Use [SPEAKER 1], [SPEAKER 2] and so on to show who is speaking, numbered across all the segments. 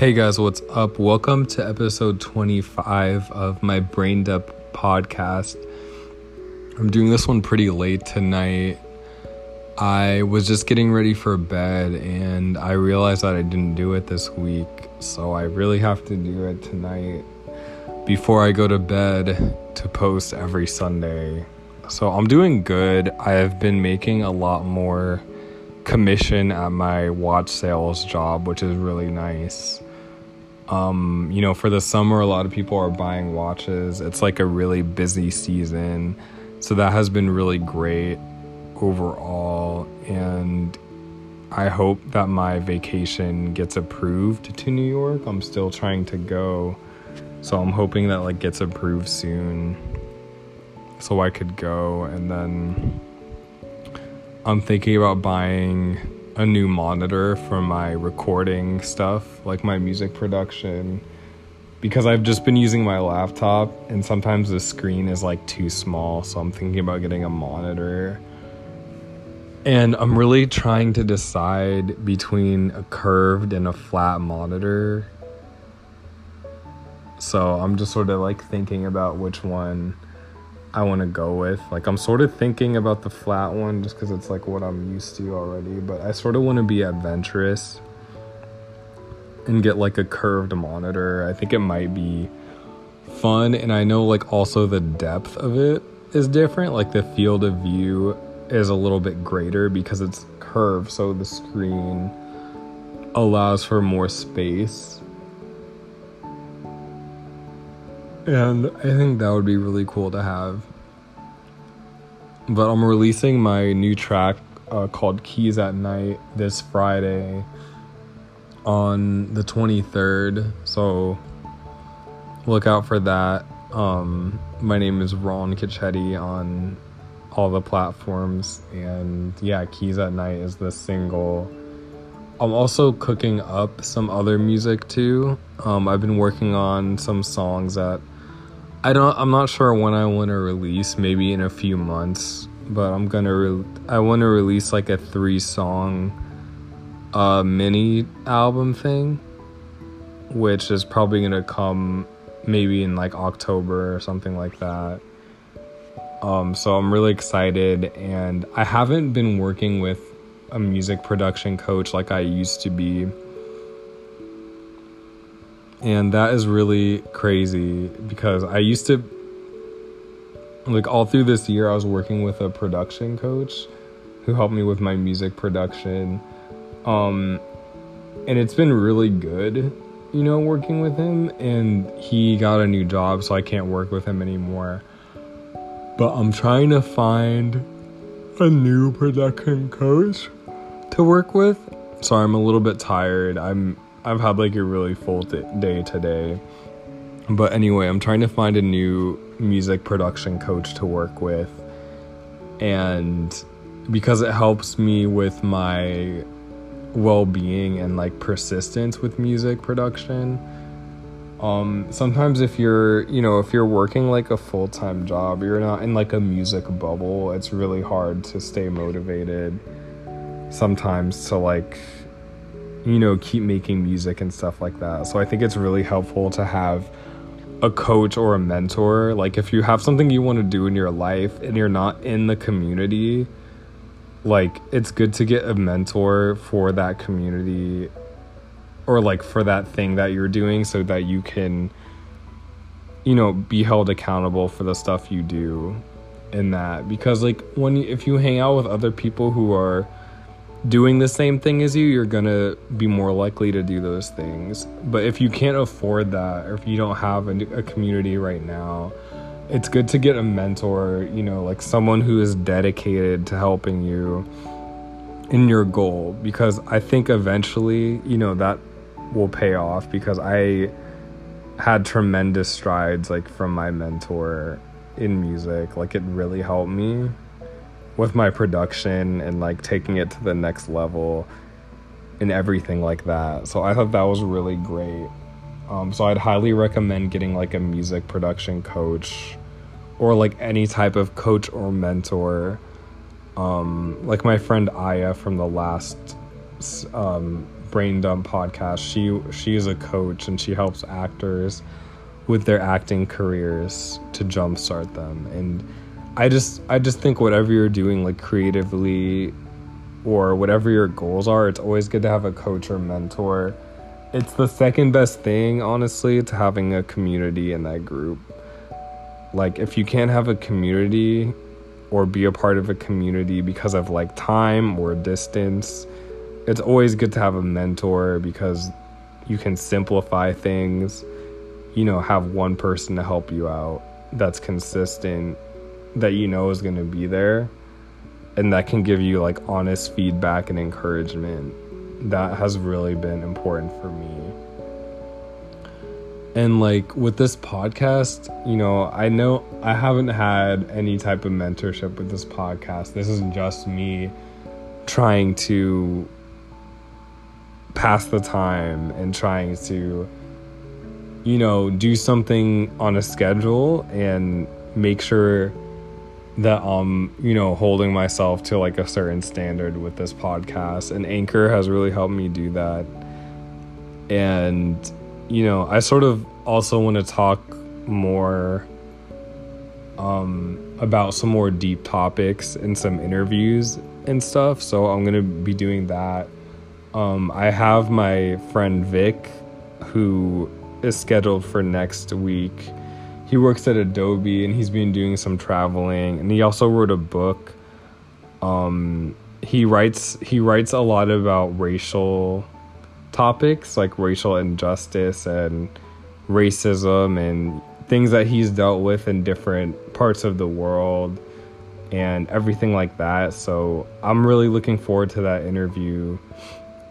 [SPEAKER 1] Hey guys, what's up? Welcome to episode 25 of my Brain Dump podcast. I'm doing this one pretty late tonight. I was just getting ready for bed and I realized that I didn't do it this week, so I really have to do it tonight before I go to bed to post every Sunday. So I'm doing good. I have been making a lot more commission at my watch sales job, which is really nice. Um, you know, for the summer, a lot of people are buying watches. It's like a really busy season. So that has been really great overall. And I hope that my vacation gets approved to New York. I'm still trying to go. So I'm hoping that like gets approved soon so I could go and then I'm thinking about buying a new monitor for my recording stuff, like my music production, because I've just been using my laptop and sometimes the screen is like too small, so I'm thinking about getting a monitor. And I'm really trying to decide between a curved and a flat monitor. So I'm just sort of like thinking about which one I want to go with. Like I'm sort of thinking about the flat one just cuz it's like what I'm used to already, but I sort of want to be adventurous and get like a curved monitor. I think it might be fun and I know like also the depth of it is different. Like the field of view is a little bit greater because it's curved, so the screen allows for more space And I think that would be really cool to have. But I'm releasing my new track uh, called Keys at Night this Friday on the 23rd. So look out for that. Um, my name is Ron Kichetti on all the platforms. And yeah, Keys at Night is the single. I'm also cooking up some other music too. Um, I've been working on some songs that I don't. I'm not sure when I want to release. Maybe in a few months, but I'm gonna. Re- I want to release like a three song, uh, mini album thing, which is probably gonna come maybe in like October or something like that. Um, so I'm really excited, and I haven't been working with a music production coach like I used to be and that is really crazy because I used to like all through this year I was working with a production coach who helped me with my music production. Um and it's been really good you know working with him. And he got a new job so I can't work with him anymore. But I'm trying to find a new production coach to work with. So I'm a little bit tired. I'm I've had like a really full day today. But anyway, I'm trying to find a new music production coach to work with. And because it helps me with my well being and like persistence with music production. Um, sometimes if you're, you know, if you're working like a full time job, you're not in like a music bubble, it's really hard to stay motivated sometimes to like you know, keep making music and stuff like that. So I think it's really helpful to have a coach or a mentor. Like if you have something you want to do in your life and you're not in the community, like it's good to get a mentor for that community or like for that thing that you're doing so that you can you know be held accountable for the stuff you do in that because like when if you hang out with other people who are doing the same thing as you, you're gonna be more likely to do those things. But if you can't afford that, or if you don't have a, a, community right now, it's good to get a mentor, you know, like someone who is dedicated to helping you in your goal. Because I think eventually, you know, that will pay off because I had tremendous strides like from my mentor in music. Like it really helped me with my production and like taking it to the next level and everything like that. So I thought that was really great. Um, so I'd highly recommend getting like a music production coach or like any type of coach or mentor. Um, like my friend Aya from the last um, Brain Dump podcast. She she is a coach and she helps actors with their acting careers to jumpstart them. And I just I just think whatever you're doing like creatively or whatever your goals are, it's always good to have a coach or mentor. It's the second best thing, honestly, to having a community in that group. Like if you can't have a community or be a part of a community because of like time or distance, it's always good to have a mentor because you can simplify things, you know, have one person to help you out that's consistent, that you know is going to be there, and that can give you like honest feedback and encouragement. That has really been important for me. And like with this podcast, you know, I know I haven't had any type of mentorship with this podcast. This isn't just me trying to pass the time and trying to you know do something on a schedule and make sure that um you know holding myself to like a certain standard with this podcast and anchor has really helped me do that and you know i sort of also want to talk more um about some more deep topics and some interviews and stuff so i'm to be doing that um, I have my friend Vic, who is scheduled for next week. He works at Adobe and he's been doing some traveling, and he also wrote a book. Um, he writes he writes a lot about racial topics like racial injustice and racism and things that he's dealt with in different parts of the world and everything like that. So I'm really looking forward to that interview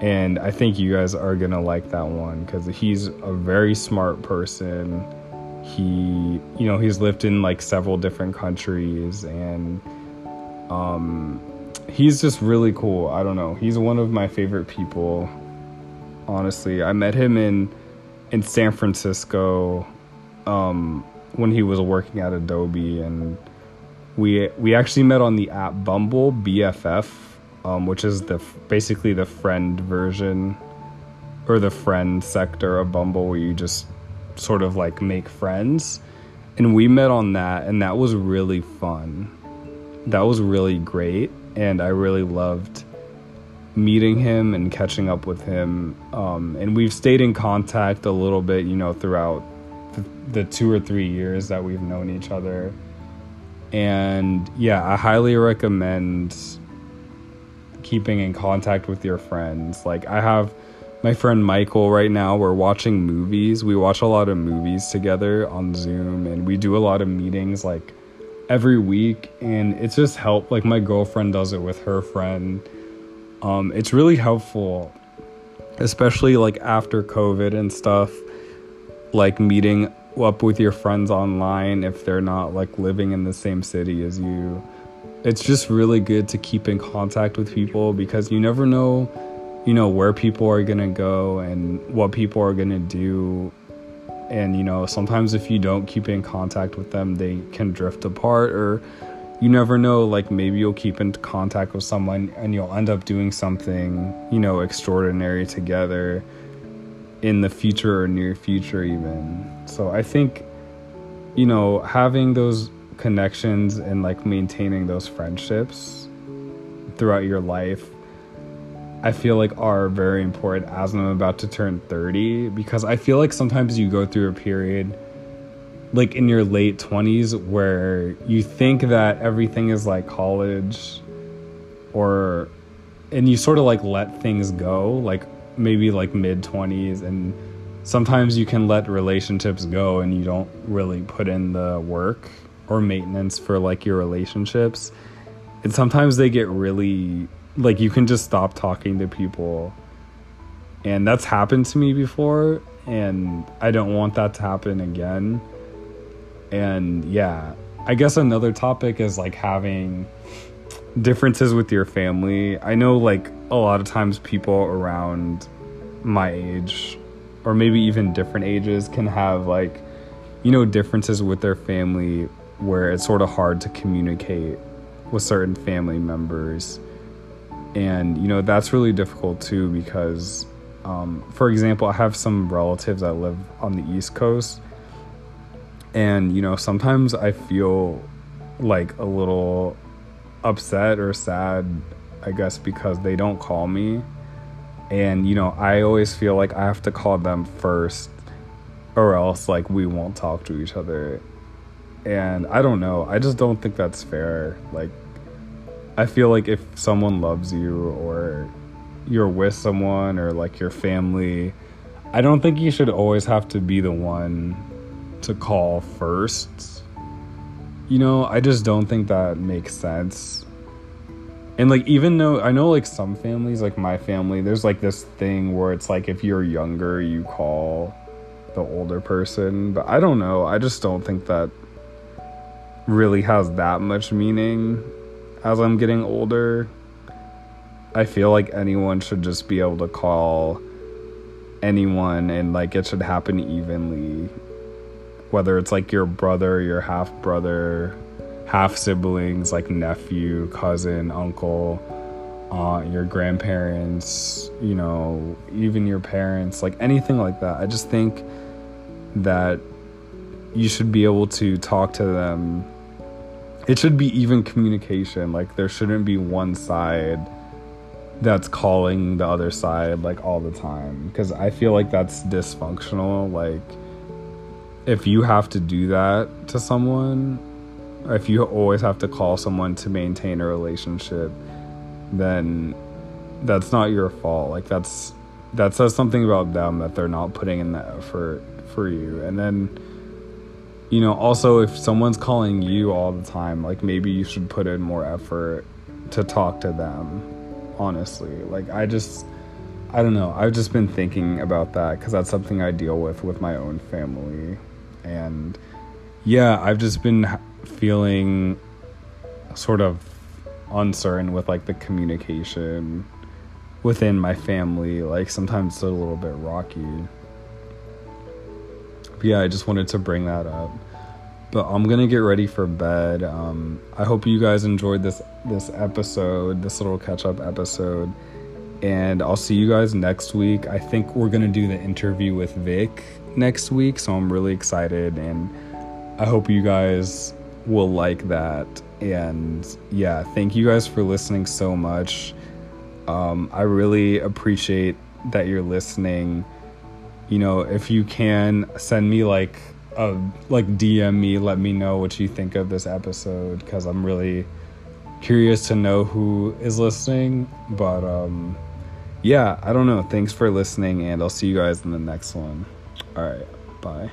[SPEAKER 1] and I think you guys are gonna like that one because he's a very smart person. He, you know, he's lived in like several different countries, and um, he's just really cool. I don't know. He's one of my favorite people. Honestly, I met him in in San Francisco um, when he was working at Adobe, and we we actually met on the app Bumble BFF um, which is the basically the friend version or the friend sector of Bumble where you just sort of like make friends. And we met on that, and that was really fun. That was really great, and I really loved meeting him and catching up with him. Um, and we've stayed in contact a little bit, you know, throughout the, the two or three years that we've known each other. And yeah, I highly recommend keeping in contact with your friends. Like I have my friend Michael right now, we're watching movies. We watch a lot of movies together on Zoom and we do a lot of meetings like every week and it's just help like my girlfriend does it with her friend. Um it's really helpful especially like after COVID and stuff like meeting up with your friends online if they're not like living in the same city as you it's just really good to keep in contact with people because you never know you know where people are going to go and what people are going to do. And you know sometimes if you don't keep in contact with them they can drift apart or you never know like maybe you'll keep in contact with someone and you'll end up doing something you know extraordinary together in the future or near future even. So i think you know having those connections and like maintaining those friendships throughout your life I feel like are very important as I'm about to turn 30 because I feel like sometimes you go through a period like in your late 20s where you think that everything is like college or and you sort of like let things go like maybe like mid 20s and sometimes you can let relationships go and you don't really put in the work or maintenance for like your relationships. And sometimes they get really like you can just stop talking to people. And that's happened to me before and I don't want that to happen again. And yeah I guess another topic is like having differences with your family. I know like a lot of times people around my age or maybe even different ages can have like you know differences with their family where it's sort of hard to communicate with certain family members. And, you know, that's really difficult too because Um, for example, I have some relatives that live on the East Coast, and you know, sometimes I feel like a little upset or sad, I guess, because they don't call me. And, you know, I always feel like I have to call them first, or else, like, we won't talk to each other. And I don't know. I just don't think that's fair. Like, I feel like if someone loves you or you're with someone or like your family, I don't think you should always have to be the one to call first. You know, I just don't think that makes sense. And like even though I know like some families, like my family, there's like this thing where it's like if you're younger, you call the older person, but I don't know. I just don't think that really has that much meaning as I'm getting older. I feel like anyone should just be able to call anyone and like it should happen evenly. Whether it's like your brother, your half brother, half siblings, like nephew, cousin, uncle, aunt, your grandparents, you know, even your parents, like anything like that. I just think that you should be able to talk to them. It should be even communication. Like, there shouldn't be one side that's calling the other side like all the time because I feel like that's dysfunctional. Like, if you have to do that to someone, if you always have to call someone to maintain a relationship, then that's not your fault. Like, that's that says something about them that they're not putting in the effort for you. And then, you know, also if someone's calling you all the time, like maybe you should put in more effort to talk to them honestly. Like I just I don't know. I've just been thinking about that cuz that's something I deal with with my own family. And yeah, I've just been feeling sort of uncertain with like the communication within my family. Like sometimes it's a little bit rocky. But yeah, I just wanted to bring that up but I'm gonna get ready for bed. Um, I hope you guys enjoyed this this episode, this little catch up episode, and I'll see you guys next week. I think we're gonna do the interview with Vic next week, so I'm really excited, and I hope you guys will like that. And yeah, thank you guys for listening so much. Um, I really appreciate that you're listening. You know, if you can send me like a like DM me, let me know what you think of this episode because I'm really curious to know who is listening. But um, yeah, I don't know. Thanks for listening, and I'll see you guys in the next one. All right, bye.